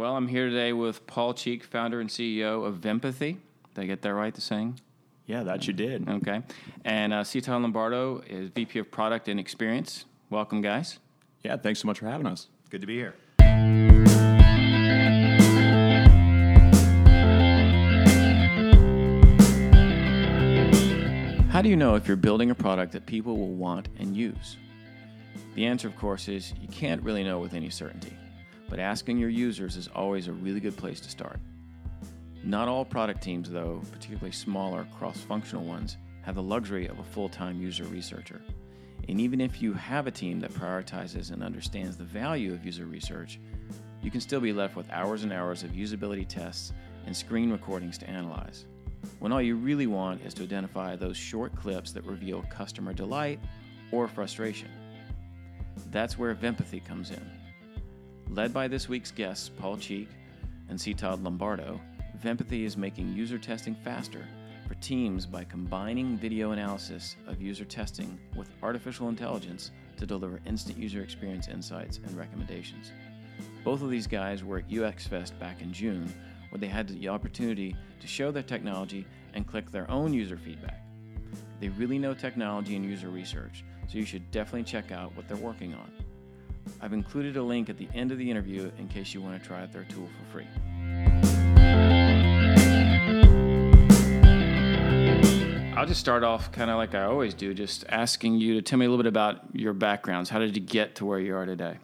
Well, I'm here today with Paul Cheek, founder and CEO of Vempathy. Did I get that right, the saying? Yeah, that you did. Okay. And uh, C. Todd Lombardo is VP of Product and Experience. Welcome, guys. Yeah, thanks so much for having us. Good to be here. How do you know if you're building a product that people will want and use? The answer, of course, is you can't really know with any certainty, but asking your users is always a really good place to start. Not all product teams, though, particularly smaller, cross functional ones, have the luxury of a full time user researcher. And even if you have a team that prioritizes and understands the value of user research, you can still be left with hours and hours of usability tests and screen recordings to analyze. When all you really want is to identify those short clips that reveal customer delight or frustration. That's where Vempathy comes in. Led by this week's guests, Paul Cheek and C. Todd Lombardo, Vempathy is making user testing faster for teams by combining video analysis of user testing with artificial intelligence to deliver instant user experience insights and recommendations. Both of these guys were at UX Fest back in June, where they had the opportunity to show their technology and click their own user feedback. They really know technology and user research, so you should definitely check out what they're working on. I've included a link at the end of the interview in case you want to try out their tool for free. I'll just start off kind of like I always do, just asking you to tell me a little bit about your backgrounds. How did you get to where you are today?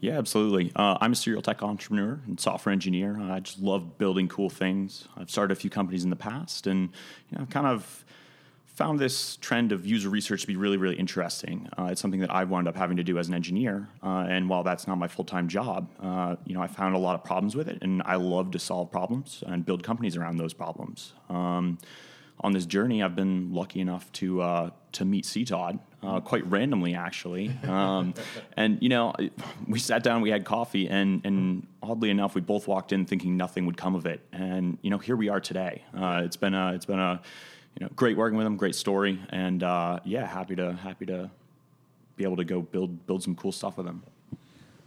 Yeah, absolutely. Uh, I'm a serial tech entrepreneur and software engineer. I just love building cool things. I've started a few companies in the past, and you know, kind of found this trend of user research to be really, really interesting. Uh, it's something that I wound up having to do as an engineer, uh, and while that's not my full time job, uh, you know, I found a lot of problems with it, and I love to solve problems and build companies around those problems. Um, on this journey, I've been lucky enough to uh, to meet C Todd uh, quite randomly, actually. Um, and you know, we sat down, we had coffee, and and oddly enough, we both walked in thinking nothing would come of it. And you know, here we are today. Uh, it's been a it's been a you know great working with him, great story, and uh, yeah, happy to happy to be able to go build build some cool stuff with him.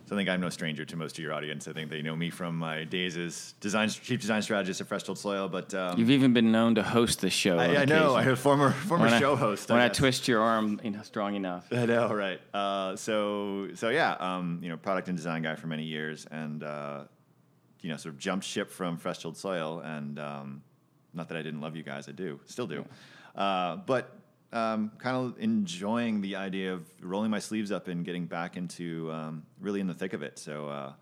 So I think I'm no stranger to most of your audience. I think they know me from my days as design chief design strategist at Fresh Tilled Soil. But um, You've even been known to host the show. I, I know. I'm a former former When I- show host. When I, guess. twist your arm you know, strong enough. I know, right? Uh, so, so yeah, um, you know, product and design guy for many years, and uh, you know, sort of jumped ship from Fresh Tilled Soil, and um, not that I didn't love you guys, I do, still do, uh, but um, kind of enjoying the idea of rolling my sleeves up and getting back into um, really in the thick of it. So. Uh,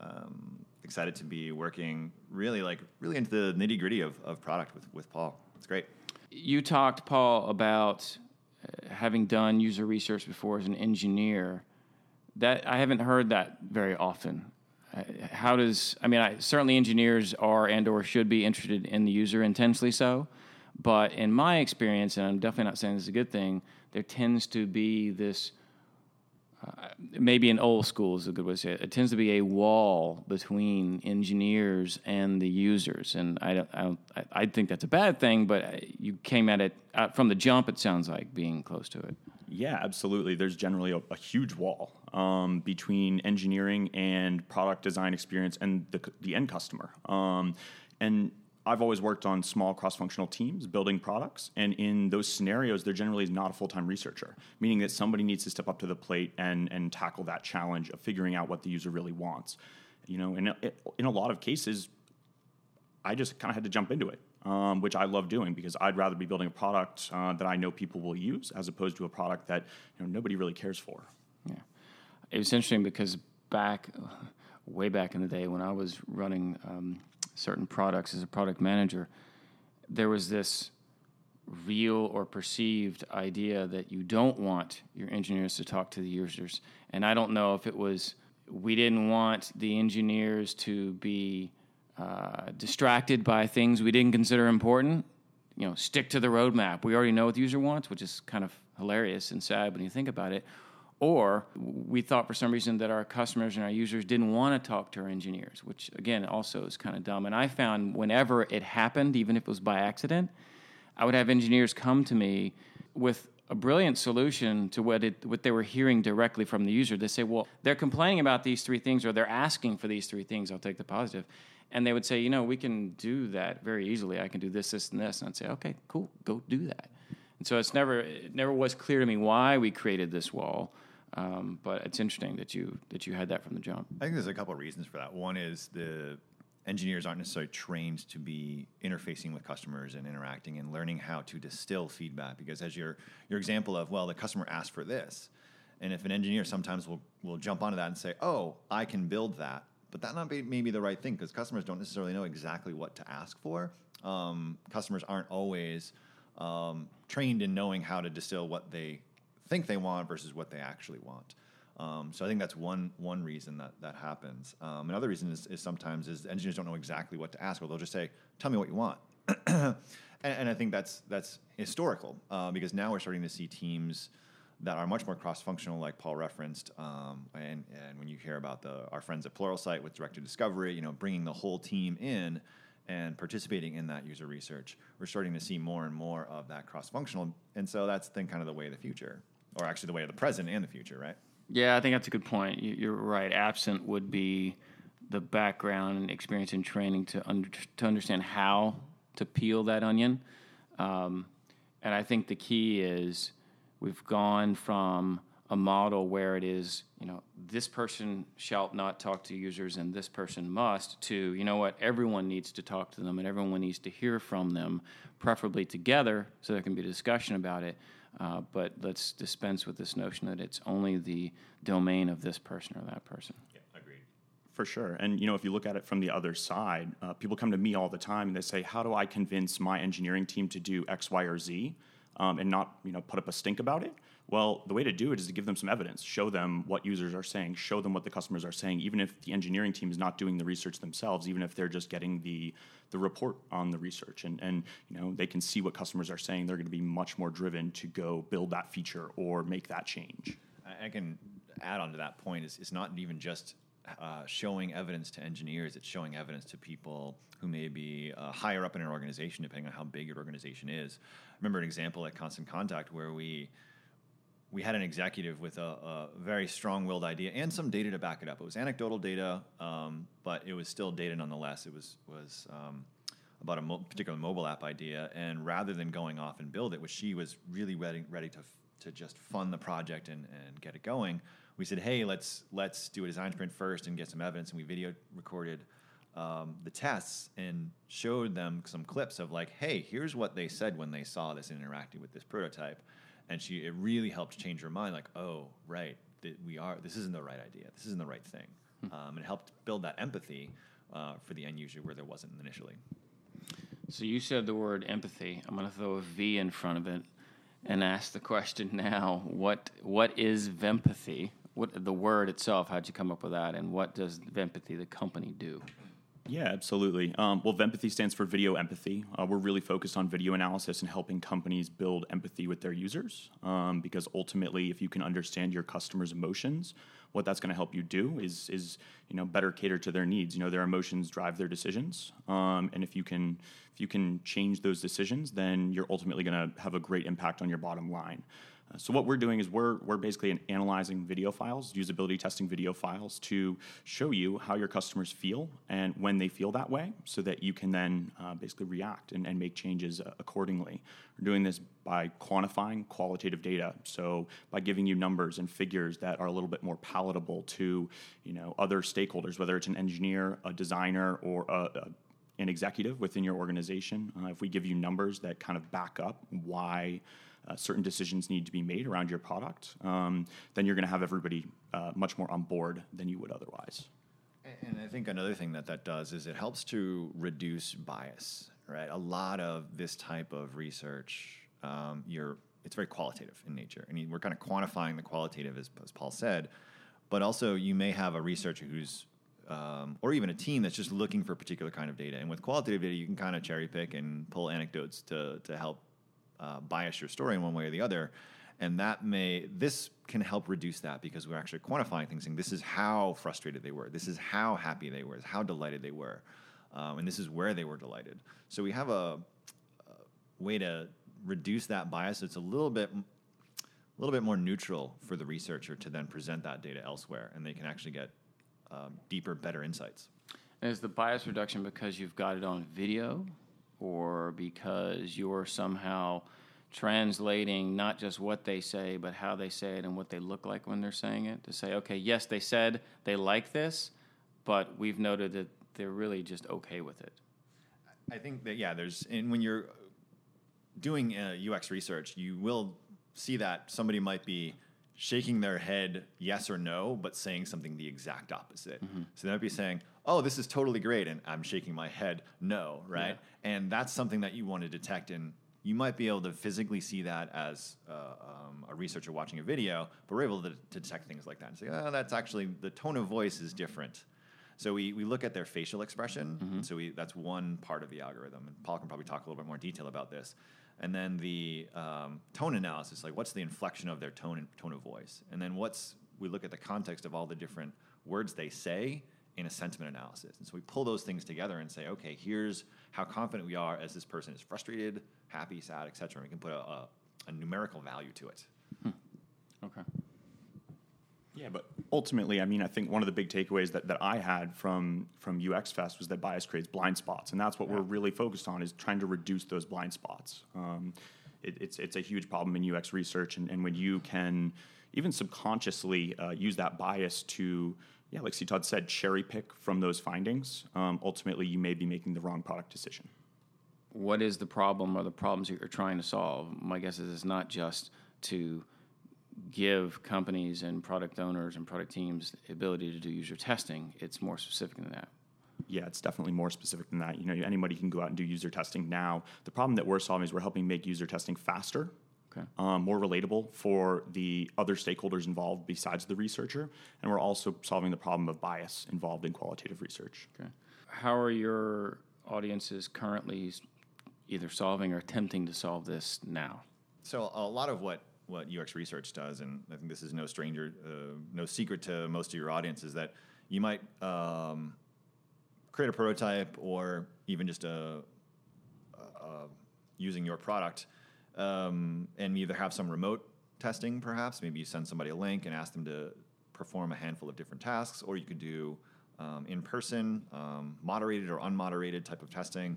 um, excited to be working really like really into the nitty gritty of, of product with, with Paul. It's great. You talked, Paul, about uh, having done user research before as an engineer. That I haven't heard that very often. Uh, How does I mean? I, certainly, engineers are and or should be interested in the user intensely so. But in my experience, and I'm definitely not saying this is a good thing, there tends to be this maybe in old school is a good way to say it. It tends to be a wall between engineers and the users, and I don't, I, don't, I, I think that's a bad thing. But you came at it uh, from the jump. It sounds like being close to it. Yeah, absolutely. There's generally a, a huge wall um, between engineering and product design experience and the, the end customer. Um, and I've always worked on small cross functional teams building products. And in those scenarios, there generally is not a full time researcher, meaning that somebody needs to step up to the plate and, and tackle that challenge of figuring out what the user really wants. You know, and a, in a lot of cases, I just kind of had to jump into it, um, which I love doing because I'd rather be building a product uh, that I know people will use as opposed to a product that you know nobody really cares for. Yeah, it was interesting because back, way back in the day when I was running um, certain products as a product manager, there was this real or perceived idea that you don't want your engineers to talk to the users. And I don't know if it was we didn't want the engineers to be uh, distracted by things we didn't consider important. You know, stick to the roadmap. We already know what the user wants, which is kind of hilarious and sad when you think about it. Or we thought for some reason that our customers and our users didn't want to talk to our engineers, which again also is kind of dumb. And I found whenever it happened, even if it was by accident, I would have engineers come to me with a brilliant solution to what it, what they were hearing directly from the user. They say, well, they're complaining about these three things, or they're asking for these three things. I'll take the positive, and they would say, you know, we can do that very easily. I can do this, this, and this, and I'd say, okay, cool, go do that. And so it's never it never was clear to me why we created this wall. Um, but it's interesting that you that you had that from the jump. I think there's a couple of reasons for that. One is the engineers aren't necessarily trained to be interfacing with customers and interacting and learning how to distill feedback. Because as your your example of, well, the customer asked for this, and if an engineer sometimes will will jump onto that and say, oh, I can build that, but that not be maybe the right thing because customers don't necessarily know exactly what to ask for. Um, customers aren't always um, trained in knowing how to distill what they think they want versus what they actually want. Um, so I think that's one one reason that that happens. Um, another reason is, is, sometimes is engineers don't know exactly what to ask, or they'll just say, "Tell me what you want," and, and, I think that's that's historical uh, because now we're starting to see teams that are much more cross-functional, like Paul referenced. Um, and, and when you hear about the our friends at Pluralsight with directed discovery, you know, bringing the whole team in and participating in that user research, we're starting to see more and more of that cross-functional. And so that's then kind of the way of the future, or actually the way of the present and the future, right? Yeah, I think that's a good point. You're right. Absent would be the background and experience and training to under, to understand how to peel that onion. Um, and I think the key is we've gone from a model where it is, you know, this person shall not talk to users and this person must, to, you know what, everyone needs to talk to them and everyone needs to hear from them, preferably together, so there can be discussion about it. Uh, but let's dispense with this notion that it's only the domain of this person or that person. Yeah, agreed. For sure. And, you know, if you look at it from the other side, uh, people come to me all the time and they say, how do I convince my engineering team to do X, Y, or Z? Um, and not you know put up a stink about it. Well, the way to do it is to give them some evidence, show them what users are saying, show them what the customers are saying, even if the engineering team is not doing the research themselves, even if they're just getting the the report on the research. And and you know they can see what customers are saying, they're going to be much more driven to go build that feature or make that change. I, can add on to that point. Is it's not even just uh, showing evidence to engineers, it's showing evidence to people who may be uh, higher up in an organization, depending on how big your organization is. I remember an example at Constant Contact where we we had an executive with a, a very strong-willed idea and some data to back it up. It was anecdotal data, um, but it was still data nonetheless. It was was um, about a mo- particular mobile app idea, and rather than going off and build it, which she was really ready ready to f- to just fund the project and, and get it going, we said, hey, let's let's do a design sprint first and get some evidence, and we video recorded um, the tests and showed them some clips of like, hey, here's what they said when they saw this and interacted with this prototype and she it really helped change her mind like oh right that we are this isn't the right idea this isn't the right thing. Hmm. um, and it helped build that empathy uh, for the end user where there wasn't initially. So you said the word empathy. I'm going to throw a v in front of it and ask the question now. What what is vempathy? What the word itself how'd you come up with that? And what does vempathy the company do yeah, absolutely. Um, well, Vempathy stands for video empathy. Uh, we're really focused on video analysis and helping companies build empathy with their users. Um, because ultimately, if you can understand your customers' emotions, what that's going to help you do is is you know better cater to their needs. You know, their emotions drive their decisions, um, and if you can if you can change those decisions, then you're ultimately going to have a great impact on your bottom line. So what we're doing is we're we're basically analyzing video files, usability testing video files to show you how your customers feel and when they feel that way, so that you can then uh, basically react and, and make changes uh, accordingly. We're doing this by quantifying qualitative data, so by giving you numbers and figures that are a little bit more palatable to you know other stakeholders, whether it's an engineer, a designer, or a, a an executive within your organization. Uh, if we give you numbers that kind of back up why uh, certain decisions need to be made around your product, um, then you're going to have everybody uh, much more on board than you would otherwise. And I think another thing that that does is it helps to reduce bias, right? A lot of this type of research, um, you're it's very qualitative in nature, I and we're kind of quantifying the qualitative, as, as Paul said. But also, you may have a researcher who's um, or even a team that's just looking for a particular kind of data. And with qualitative data, you can kind of cherry pick and pull anecdotes to, to help uh, bias your story in one way or the other. And that may, this can help reduce that because we're actually quantifying things saying this is how frustrated they were, this is how happy they were, how delighted they were, um, and this is where they were delighted. So we have a, a way to reduce that bias. It's a little bit a little bit more neutral for the researcher to then present that data elsewhere, and they can actually get um, deeper, better insights. And is the bias reduction because you've got it on video, or because you're somehow translating not just what they say, but how they say it and what they look like when they're saying it? To say, okay, yes, they said they like this, but we've noted that they're really just okay with it. I think that yeah, there's and when you're doing uh, UX research, you will see that somebody might be shaking their head yes or no, but saying something the exact opposite. So they might be saying, "Oh, this is totally great," and I'm shaking my head no, right? And that's something that you want to detect, and you might be able to physically see that as uh, um, a researcher watching a video, but we're able to, to detect things like that and say, "Oh, that's actually the tone of voice is different." So we, we look at their facial expression. And so we, that's one part of the algorithm. And Paul can probably talk a little bit more detail about this. And then the um, tone analysis, like what's the inflection of their tone and tone of voice, and then what's we look at the context of all the different words they say in a sentiment analysis. And so we pull those things together and say, okay, here's how confident we are as this person is frustrated, happy, sad, etc. And we can put a, a, a numerical value to it. Okay. Yeah, but ultimately, I mean, I think one of the big takeaways that, that I had from from UX Fest was that bias creates blind spots, and that's what we're really focused on is trying to reduce those blind spots. Um, it, it's it's a huge problem in UX research, and, and when you can even subconsciously uh, use that bias to yeah, like C. Todd said, cherry pick from those findings, um, ultimately you may be making the wrong product decision. What is the problem or the problems that you're trying to solve? My guess is it's not just to give companies and product owners and product teams the ability to do user testing. It's more specific than that. Yeah, it's definitely more specific than that. You know, anybody can go out and do user testing now. The problem that we're solving is we're helping make user testing faster, Okay. um, more relatable for the other stakeholders involved besides the researcher, and we're also solving the problem of bias involved in qualitative research. Okay. How are your audiences currently either solving or attempting to solve this now? So a lot of what what UX research does, and I think this is no stranger, uh, no secret to most of your audience, is that you might um, create a prototype or even just a, uh, using your product, um, and either have some remote testing, perhaps maybe you send somebody a link and ask them to perform a handful of different tasks, or you could do um, in person, um, moderated or unmoderated type of testing.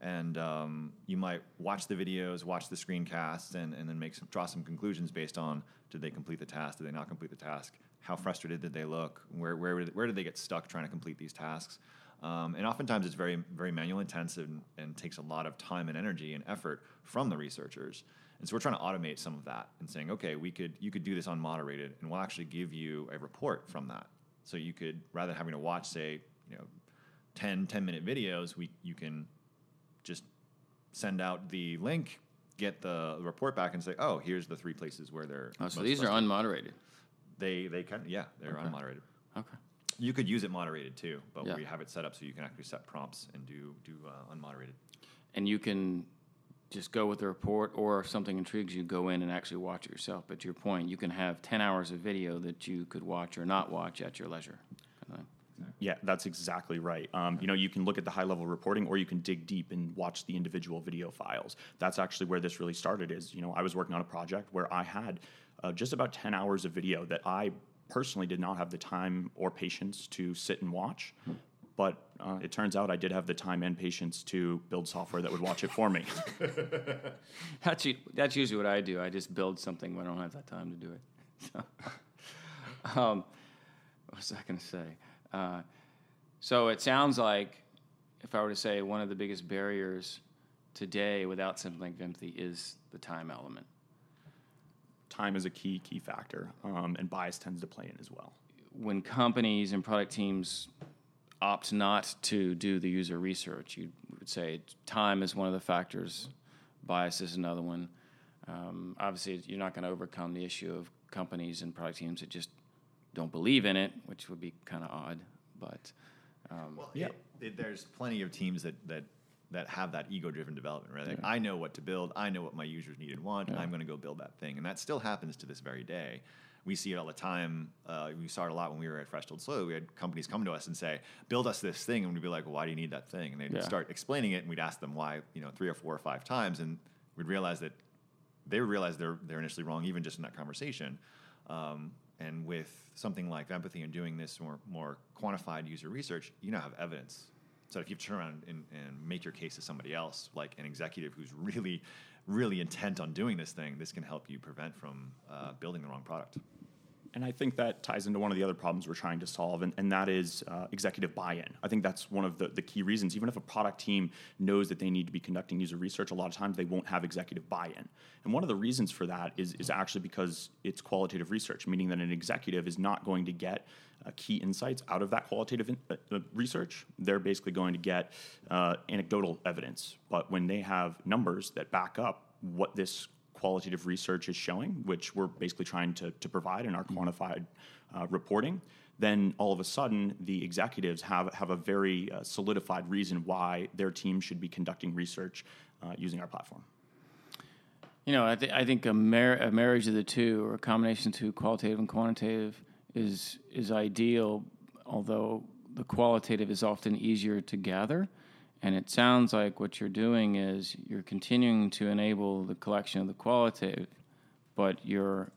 And um, you might watch the videos, watch the screencasts, and, and then make some, draw some conclusions based on did they complete the task, did they not complete the task, how frustrated did they look, where, where, where did they get stuck trying to complete these tasks. Um, and oftentimes it's very, very manual intensive and, and takes a lot of time and energy and effort from the researchers. And so we're trying to automate some of that and saying, okay, we could, you could do this unmoderated, and we'll actually give you a report from that. So you could, rather than having to watch, say, you know, 10, 10 minute videos, we, you can send out the link, get the report back, and say, oh, here's the three places where they're. Oh, so these are unmoderated. They, they can, yeah, they're Okay. unmoderated. Okay. You could use it moderated too, but Yeah. we have it set up so you can actually set prompts and do do uh, unmoderated. And you can just go with the report, or if something intrigues you, go in and actually watch it yourself. But to your point, you can have 10 hours of video that you could watch or not watch at your leisure. Thing. Yeah, that's exactly right. Um, you know, you can look at the high level reporting, or you can dig deep and watch the individual video files. That's actually where this really started. Is you know, I was working on a project where I had uh, just about ten hours of video that I personally did not have the time or patience to sit and watch. But uh, it turns out I did have the time and patience to build software that would watch it for me. That's, that's usually what I do. I just build something when I don't have that time to do it. So, um, what was I going to say? Uh, so it sounds like, if I were to say one of the biggest barriers today without something like Vempathy is the time element. time is a key key factor, um, and bias tends to play in as well. when companies and product teams opt not to do the user research, you would say time is one of the factors, bias is another one. Um, obviously, you're not going to overcome the issue of companies and product teams that just don't believe in it, which would be kind of odd. But um, Well, Yeah. it- it- there's plenty of teams that that that have that ego-driven development, right? Like, I know what to build, I know what my users need and want, and I'm going to go build that thing, and that still happens to this very day. We see it all the time. Uh, we saw it a lot when we were at Fresh Tilled Soil. We had companies come to us and say, "Build us this thing," and we'd be like, well, "Why do you need that thing?" And they'd Yeah. start explaining it, and we'd ask them why, you know, three or four or five times, and we'd realize that they realize they're they're initially wrong, even just in that conversation. Um, and with something like Vempathy and doing this more more quantified user research, you now have evidence. So if you turn around and, and make your case to somebody else, like an executive who's really, really intent on doing this thing, this can help you prevent from uh, building the wrong product. And I think that ties into one of the other problems we're trying to solve, and, and that is uh, executive buy in. I think that's one of the, the key reasons. Even if a product team knows that they need to be conducting user research, a lot of times they won't have executive buy in. And one of the reasons for that is, is actually because it's qualitative research, meaning that an executive is not going to get uh, key insights out of that qualitative in, uh, uh research. They're basically going to get uh, anecdotal evidence. But when they have numbers that back up what this qualitative research is showing, which we're basically trying to, to provide in our mm-hmm. quantified uh, reporting, then all of a sudden the executives have, have a very uh, solidified reason why their team should be conducting research uh, using our platform. You know, I, th- I think a, mar- a, marriage of the two, or a combination of two, qualitative and quantitative, is is ideal. Although the qualitative is often easier to gather, and it sounds like what you're doing is you're continuing to enable the collection of the qualitative, but you're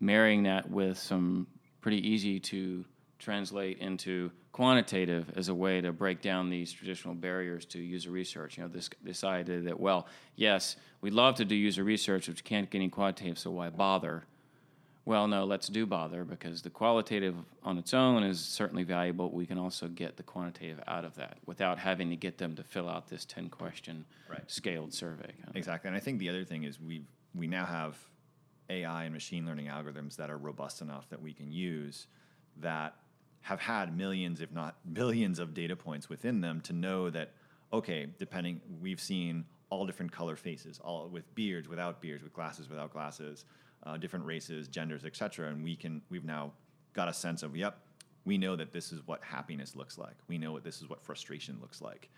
marrying that with some pretty easy to translate into quantitative as a way to break down these traditional barriers to user research. You know, this this idea that well, yes, we'd love to do user research, but you can't get any quantitative, so why bother? Well, no, let's do bother because the qualitative on its own is certainly valuable. We can also get the quantitative out of that without having to get them to fill out this 10 question right. scaled survey. Exactly. And I think the other thing is we we now have AI and machine learning algorithms that are robust enough that we can use that have had millions, if not billions, of data points within them to know that, okay, depending, we've seen all different color faces, all with beards, without beards, with glasses, without glasses uh, different races, genders, etc. And we can we've now got a sense of yep, we know that this is what happiness looks like. We know what this is what frustration looks like.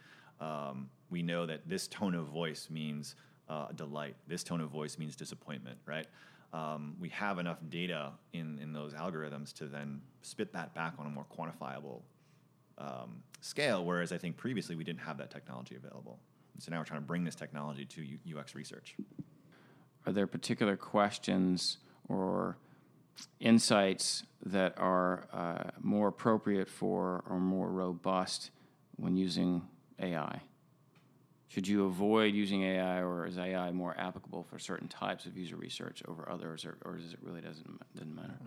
Um, we know that this tone of voice means uh, delight. This tone of voice means disappointment, right? Um, we have enough data in, in those algorithms to then spit that back on a more quantifiable um, scale, whereas I think previously we didn't have that technology available. And so now we're trying to bring this technology to U- UX research are there particular questions or insights that are uh, more appropriate for or more robust when using AI? Should you avoid using AI, or is AI more applicable for certain types of user research over others, or, or does it really doesn't doesn't matter?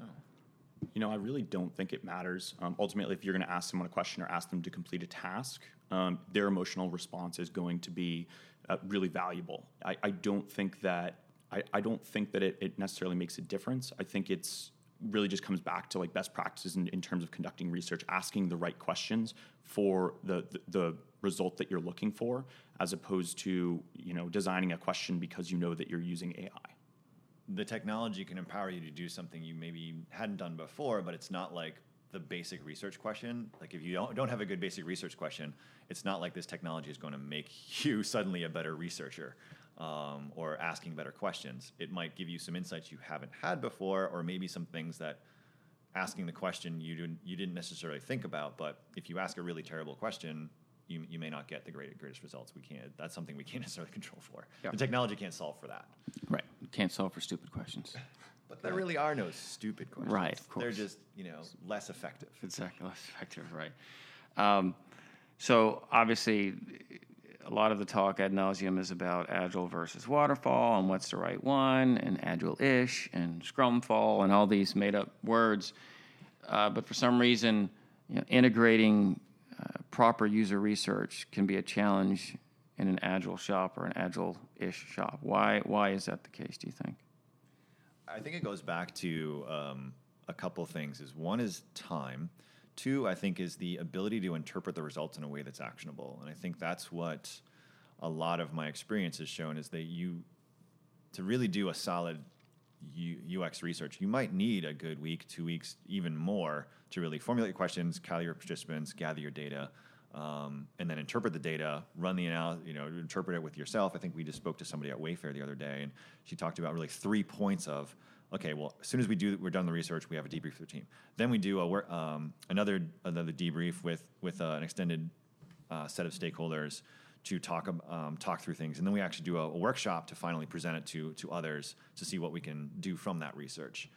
You know, I really don't think it matters. Um, ultimately, if you're going to ask someone a question or ask them to complete a task, um, their emotional response is going to be uh, really valuable. I, I don't think that I, I don't think that it, it necessarily makes a difference. I think it's really just comes back to like best practices in, in terms of conducting research, asking the right questions for the, the, the result that you're looking for, as opposed to you know designing a question because you know that you're using AI. The technology can empower you to do something you maybe hadn't done before, but it's not like the basic research question. Like if you don't don't have a good basic research question, it's not like this technology is going to make you suddenly a better researcher um, or asking better questions. It might give you some insights you haven't had before, or maybe some things that asking the question you didn't you didn't necessarily think about. But if you ask a really terrible question, you, you may not get the great, greatest results. We can't. That's something we can't necessarily control for. The technology can't solve for that. Right. Can't solve for stupid questions. but there really are no stupid questions. Right. Of course. They're just you know less effective. Exactly. Less effective. Right. Um, so obviously, a lot of the talk ad nauseum is about agile versus waterfall and what's the right one, and agile-ish and scrumfall and all these made-up words. Uh, but for some reason, you know, integrating uh, proper user research can be a challenge in an agile shop or an agile-ish shop. Why? Why is that the case? Do you think? I think it goes back to um, a couple things. Is one is time Two, I think, is the ability to interpret the results in a way that's actionable. And I think that's what a lot of my experience has shown is that you, to really do a solid U- UX research, you might need a good week, two weeks, even more to really formulate your questions, call your participants, gather your data, um, and then interpret the data, run the analysis, you know, interpret it with yourself. I think we just spoke to somebody at Wayfair the other day, and she talked about really three points of okay, well, as soon as we do, we're done the research, we have a debrief with the team. Then we do a, um, another another debrief with with uh, an extended uh, set of stakeholders to talk um, talk through things, and then we actually do a, a workshop to finally present it to to others to see what we can do from that research.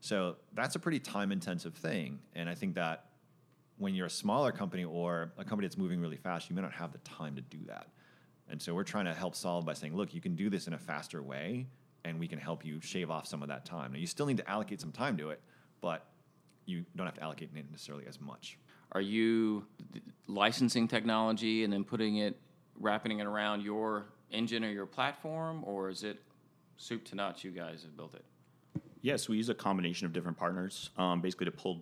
So that's a pretty time intensive thing, and I think that when you're a smaller company or a company that's moving really fast, you may not have the time to do that. And so we're trying to help solve by saying, look, you can do this in a faster way, and we can help you shave off some of that time. Now you still need to allocate some time to it, but you don't have to allocate it necessarily as much. Are you licensing technology and then putting it, wrapping it around your engine or your platform, or is it soup to nuts? You guys have built it. Yes, we use a combination of different partners, um, basically to pull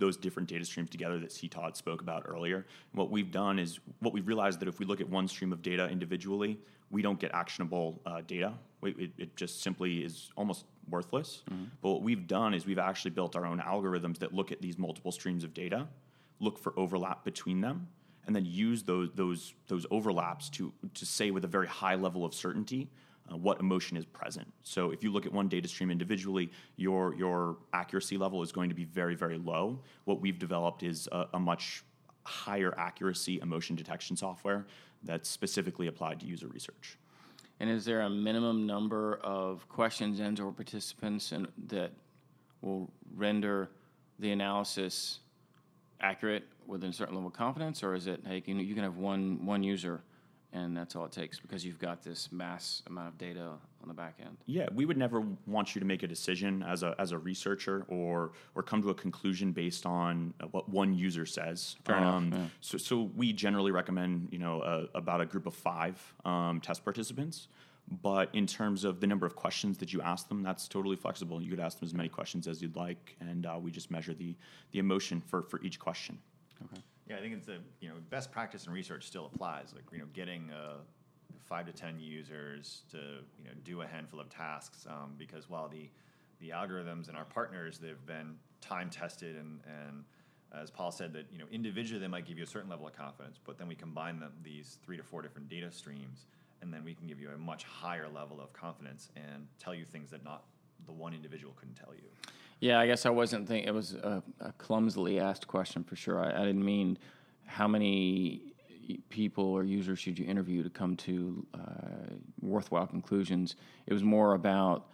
those different data streams together that C. Todd spoke about earlier. And what we've done is what we've realized that if we look at one stream of data individually, we don't get actionable uh, data. We, it, it, just simply is almost worthless. Mm-hmm. But what we've done is we've actually built our own algorithms that look at these multiple streams of data, look for overlap between them, and then use those those those overlaps to to say with a very high level of certainty uh, what emotion is present. So if you look at one data stream individually, your your accuracy level is going to be very very low. What we've developed is a, a much higher accuracy emotion detection software that's specifically applied to user research. And is there a minimum number of questions and or participants and that will render the analysis accurate within a certain level of confidence, or is it hey, you, you can have one one user and that's all it takes because you've got this mass amount of data on the back end. Yeah, we would never want you to make a decision as a as a researcher or or come to a conclusion based on what one user says. Fair um, enough. Yeah. So so we generally recommend you know about a group of five um, test participants. But in terms of the number of questions that you ask them, that's totally flexible. You could ask them as many questions as you'd like, and uh, we just measure the the emotion for for each question. Okay. Yeah, I think it's a you know best practice and research still applies. Like you know, getting uh, five to ten users to you know do a handful of tasks um, because while the the algorithms and our partners they've been time tested and and as Paul said that you know individually they might give you a certain level of confidence, but then we combine them these three to four different data streams, and then we can give you a much higher level of confidence and tell you things that not the one individual couldn't tell you. Yeah, I guess I wasn't thinking. It was a, a, clumsily asked question for sure. I, I, didn't mean how many people or users should you interview to come to uh, worthwhile conclusions. It was more about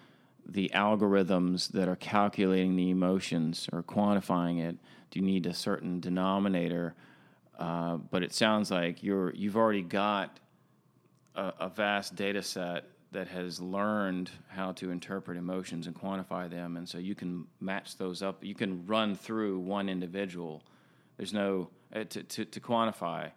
the algorithms that are calculating the emotions or quantifying it. Do you need a certain denominator? Uh, but it sounds like you're you've already got a, a vast data set that has learned how to interpret emotions and quantify them, and so you can match those up. You can run through one individual. There's no uh, to, to, to quantify.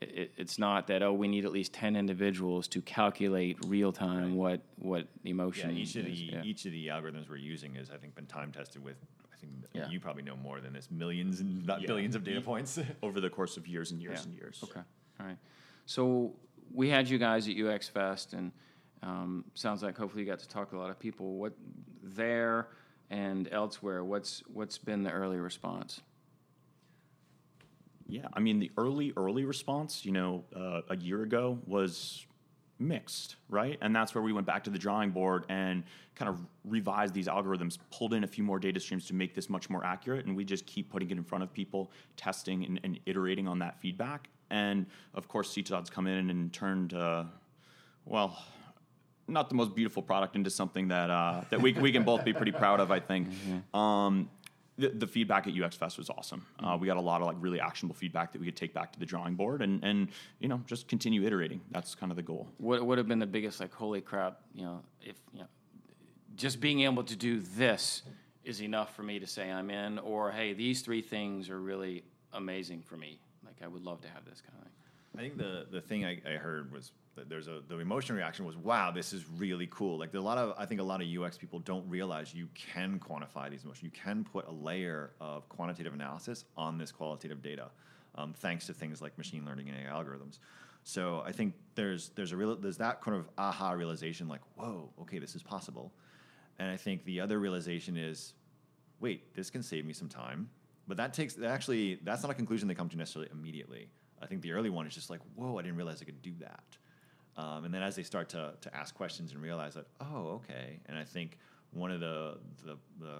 It, it's not that oh we need at least ten individuals to calculate real time right. what what emotion. Yeah, each of the yeah. each of the algorithms we're using has I think been time tested with. I think yeah. you probably know more than this millions and not yeah. billions of data points over the course of years and years and years. Okay, all right. So we had you guys at UX Fest and um, sounds like hopefully you got to talk to a lot of people. What there and elsewhere? What's what's been the early response? Yeah, I mean the early early response, you know, uh, a year ago was mixed, right? And that's where we went back to the drawing board and kind of revised these algorithms, pulled in a few more data streams to make this much more accurate, and we just keep putting it in front of people, testing and, and iterating on that feedback. And of course, C. Todd's come in and turned, uh, well, not the most beautiful product into something that uh, that we, we can both be pretty proud of. I think. Mm-hmm. Um, the, the, feedback at UX Fest was awesome. Uh, we got a lot of like really actionable feedback that we could take back to the drawing board and and you know just continue iterating. That's kind of the goal. What would have been the biggest like holy crap? You know, if you know, just being able to do this is enough for me to say I'm in, or hey, these three things are really amazing for me. Like I would love to have this kind of. I think the the thing I, I heard was there's a the emotional reaction was wow this is really cool. Like a lot of i think a lot of ux people don't realize you can quantify these emotions. You can put a layer of quantitative analysis on this qualitative data um, thanks to things like machine learning and AI algorithms. So i think there's there's a real there's that kind of aha realization like whoa okay this is possible. And i think the other realization is wait this can save me some time. But that takes actually that's not a conclusion they come to necessarily immediately i think the early one is just like whoa i didn't realize i could do that um, and then as they start to, to ask questions and realize that, oh, okay. And I think one of the, the, the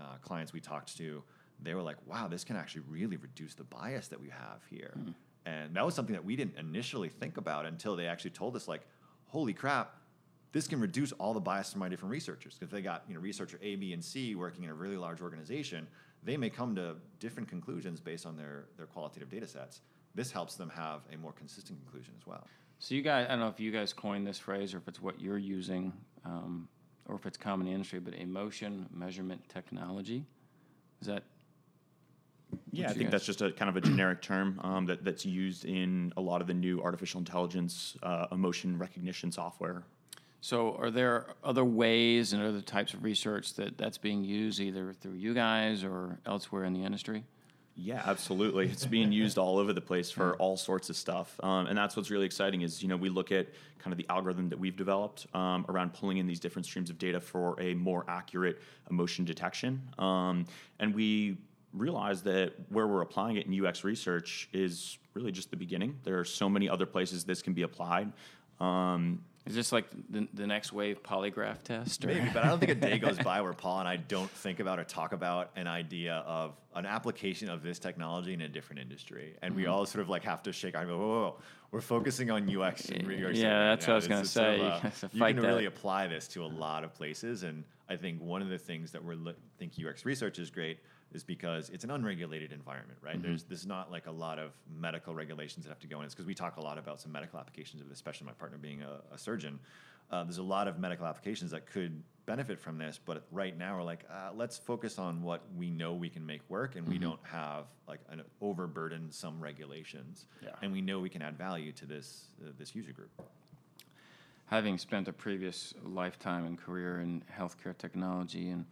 uh, clients we talked to, they were like, wow, this can actually really reduce the bias that we have here. Mm. And that was something that we didn't initially think about until they actually told us, like, holy crap, this can reduce all the bias from my different researchers. Because they got you know researcher A, B, and C working in a really large organization, they may come to different conclusions based on their their qualitative data sets. This helps them have a more consistent conclusion as well. So you guys, I don't know if you guys coined this phrase or if it's what you're using, um, or if it's common in the industry, but emotion measurement technology. Is that Yeah, I think guys- that's just a kind of a generic term um, that, that's used in a lot of the new artificial intelligence uh, emotion recognition software. So, are there other ways and other types of research that that's being used either through you guys or elsewhere in the industry? Yeah, absolutely. It's being used all over the place for all sorts of stuff, um, and that's what's really exciting. Is you know we look at kind of the algorithm that we've developed um, around pulling in these different streams of data for a more accurate emotion detection, um, and we realize that where we're applying it in UX research is really just the beginning. There are so many other places this can be applied. Um, Is this like the, the next wave polygraph test? Or? Maybe, but I don't think a day goes by where Paul and I don't think about or talk about an idea of an application of this technology in a different industry, and Mm-hmm. we all sort of like have to shake our and go, whoa, whoa, whoa. we're focusing on UX. And Yeah, UX yeah, that's what I was gonna it's sort of, say. uh, You have to you fight can that. really apply this to a lot of places, and I think one of the things that we're think UX research is great is because it's an unregulated environment, right? Mm-hmm. There's there's not like a lot of medical regulations that have to go in. It's because we talk a lot about some medical applications, of especially my partner being a, a surgeon. Uh, there's a lot of medical applications that could benefit from this, but right now we're like, uh, let's focus on what we know we can make work, and we don't have like an overburdensome regulations, Yeah. and we know we can add value to this uh, this user group. Having spent a previous lifetime and career in healthcare technology and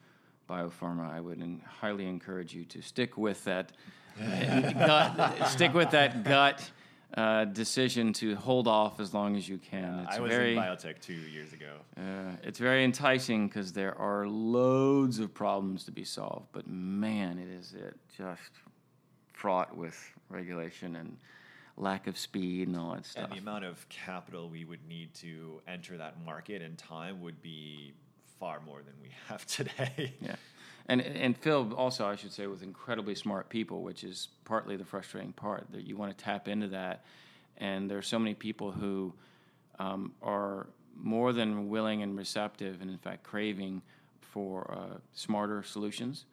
biopharma, I would en- highly encourage you to stick with that gut, stick with that gut uh, decision to hold off as long as you can. it's I was very, in biotech two years ago. uh, it's very enticing because there are loads of problems to be solved, but man, it is it just fraught with regulation and lack of speed and all that stuff. And the amount of capital we would need to enter that market and time would be far more than we have today. Yeah. And and Phil also I should say with incredibly smart people, which is partly the frustrating part that you want to tap into that, and there are so many people who um, are more than willing and receptive, and in fact craving for uh, smarter solutions,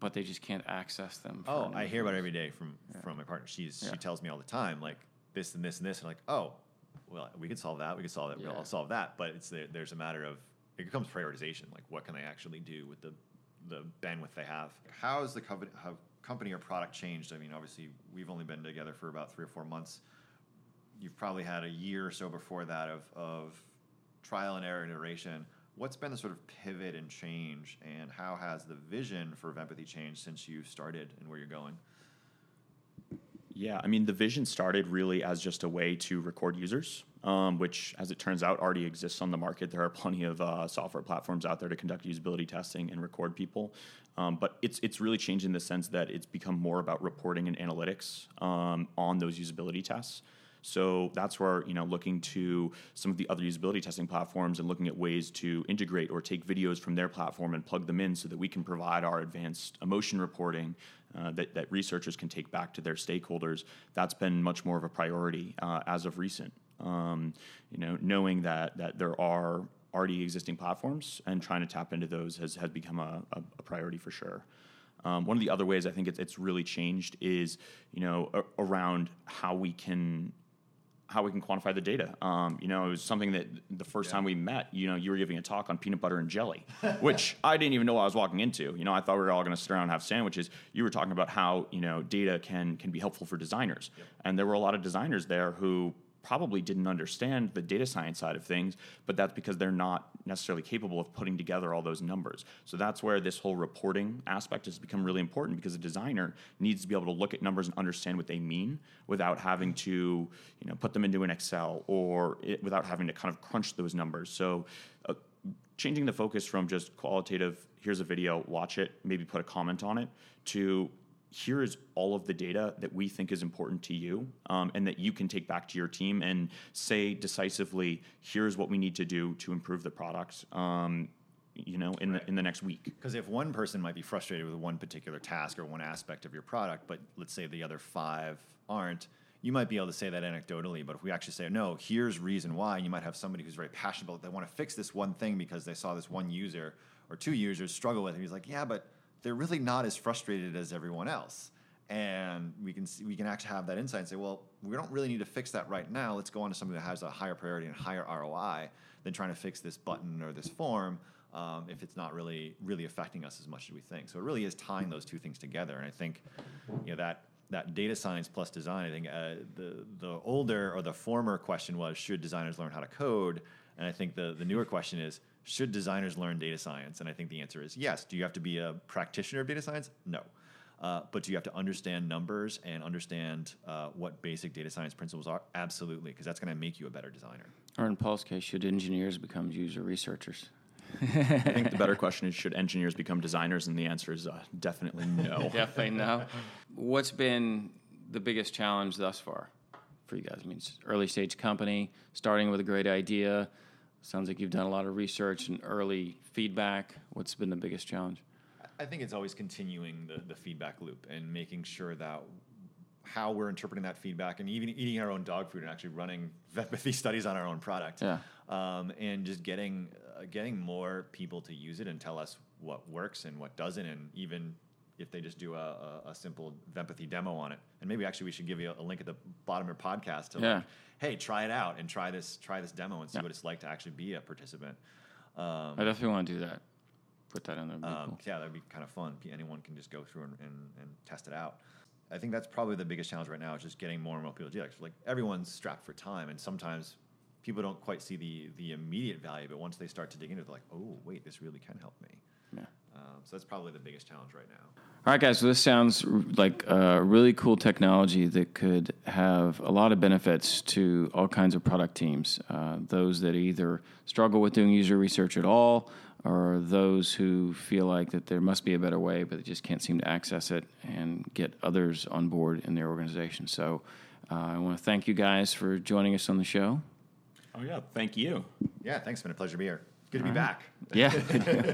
but they just can't access them. Oh, I hear about it every day from from my partner. She's Yeah. she tells me all the time like this and this and this, and like oh, well we could solve that, we could solve that, Yeah. we'll solve that. But it's there, there's a matter of it becomes prioritization. Like what can they actually do with the the bandwidth they have? How has the company company or product changed? I mean, obviously we've only been together for about three or four months. You've probably had a year or so before that of of trial and error iteration. What's been the sort of pivot and change, and how has the vision for Vempathy changed since you started and where you're going? Yeah, I mean, the vision started really as just a way to record users, um, which, as it turns out, already exists on the market. There are plenty of uh, software platforms out there to conduct usability testing and record people. Um, but it's it's really changed in the sense that it's become more about reporting and analytics um, on those usability tests. So that's where you know looking to some of the other usability testing platforms and looking at ways to integrate or take videos from their platform and plug them in so that we can provide our advanced emotion reporting uh, that, that researchers can take back to their stakeholders. That's been much more of a priority uh, as of recent. Um, you know, knowing that that there are already existing platforms and trying to tap into those has, has become a, a, a priority for sure. Um, one of the other ways I think it's, it's really changed is, you know, a, around how we can how we can quantify the data. Um, you know, it was something that the first time we met, you know, you were giving a talk on peanut butter and jelly, which I didn't even know I was walking into. You know, I thought we were all going to sit around and have sandwiches. You were talking about how you know data can can be helpful for designers, and there were a lot of designers there who probably didn't understand the data science side of things, but that's because they're not necessarily capable of putting together all those numbers. So that's where this whole reporting aspect has become really important because a designer needs to be able to look at numbers and understand what they mean without having to, you know, put them into an Excel or it, without having to kind of crunch those numbers. So uh, changing the focus from just qualitative, here's a video, watch it, maybe put a comment on it, to here is all of the data that we think is important to you um, and that you can take back to your team and say decisively here's what we need to do to improve the product um, you know in, the, in the next week Because if one person might be frustrated with one particular task or one aspect of your product, but let's say the other five aren't, you might be able to say that anecdotally, but if we actually say, no, here's reason why, and you might have somebody who's very passionate about, it they want to fix this one thing because they saw this one user or two users struggle with it. He's like, yeah, but they're really not as frustrated as everyone else. And we can see, we can actually have that insight and say, well, we don't really need to fix that right now. Let's go on to something that has a higher priority and higher ROI than trying to fix this button or this form um, if it's not really really affecting us as much as we think. So it really is tying those two things together. And I think you know that that data science plus design. I think uh, the the older or the former question was should designers learn how to code, and I think the the newer question is should designers learn data science? And I think the answer is yes. Do you have to be a practitioner of data science? No. Uh, but do you have to understand numbers and understand uh, what basic data science principles are? Absolutely, because that's going to make you a better designer. Or in Paul's case, should engineers become user researchers? I think the better question is should engineers become designers? And the answer is uh, definitely no. Definitely no. What's been the biggest challenge thus far for you guys? I mean, it's early stage company, starting with a great idea. Sounds like you've done a lot of research and early feedback. What's been the biggest challenge? I think it's always continuing the, the feedback loop and making sure that how we're interpreting that feedback and even eating our own dog food and actually running Vempathy studies on our own product. Yeah. Um, and just getting uh, getting more people to use it and tell us what works and what doesn't, and even if they just do a, a, a simple Vempathy demo on it. And maybe actually we should give you a, a link at the bottom of your podcast to Yeah. like, hey, try it out and try this try this demo and see Yeah. what it's like to actually be a participant. Um, I definitely want to do that. Put that in there. Um, cool. Yeah, that'd be kind of fun. Anyone can just go through and, and, and test it out. I think that's probably the biggest challenge right now is just getting more and more people to do that. Like everyone's strapped for time, and sometimes people don't quite see the the immediate value, but once they start to dig into it, they're like, oh, wait, this really can help me. Yeah. Um, so that's probably the biggest challenge right now. All right, guys. So this sounds r- like a really cool technology that could have a lot of benefits to all kinds of product teams. Uh, those that either struggle with doing user research at all, or those who feel like that there must be a better way, but they just can't seem to access it and get others on board in their organization. So uh, I want to thank you guys for joining us on the show. Oh yeah, thank you. Yeah, thanks. It's been a pleasure to be here. Good to be back. Yeah,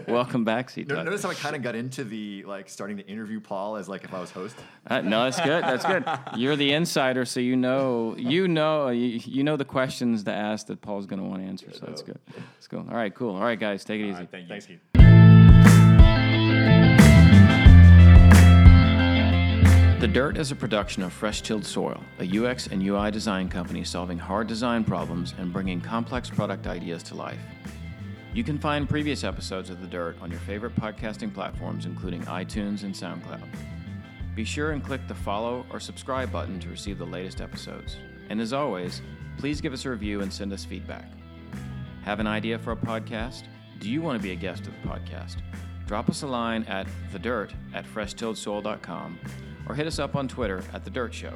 welcome back, C No- Talk. Notice how I kind of got into the like starting to interview Paul as like if I was host. Uh, no, that's good. That's good. You're the insider, so you know you know you, you know the questions to ask that Paul's going to want to answer. So that's good. That's cool. All right, cool. All right, guys, take it All easy. right, thank you. Thanks, Keith. The Dirt is a production of Fresh Tilled Soil, a UX and UI design company solving hard design problems and bringing complex product ideas to life. You can find previous episodes of The Dirt on your favorite podcasting platforms, including iTunes and SoundCloud. Be sure and click the follow or subscribe button to receive the latest episodes. And as always, please give us a review and send us feedback. Have an idea for a podcast? Do you want to be a guest of the podcast? Drop us a line at thedirt at freshtilledsoil.com or hit us up on Twitter at The Dirt Show.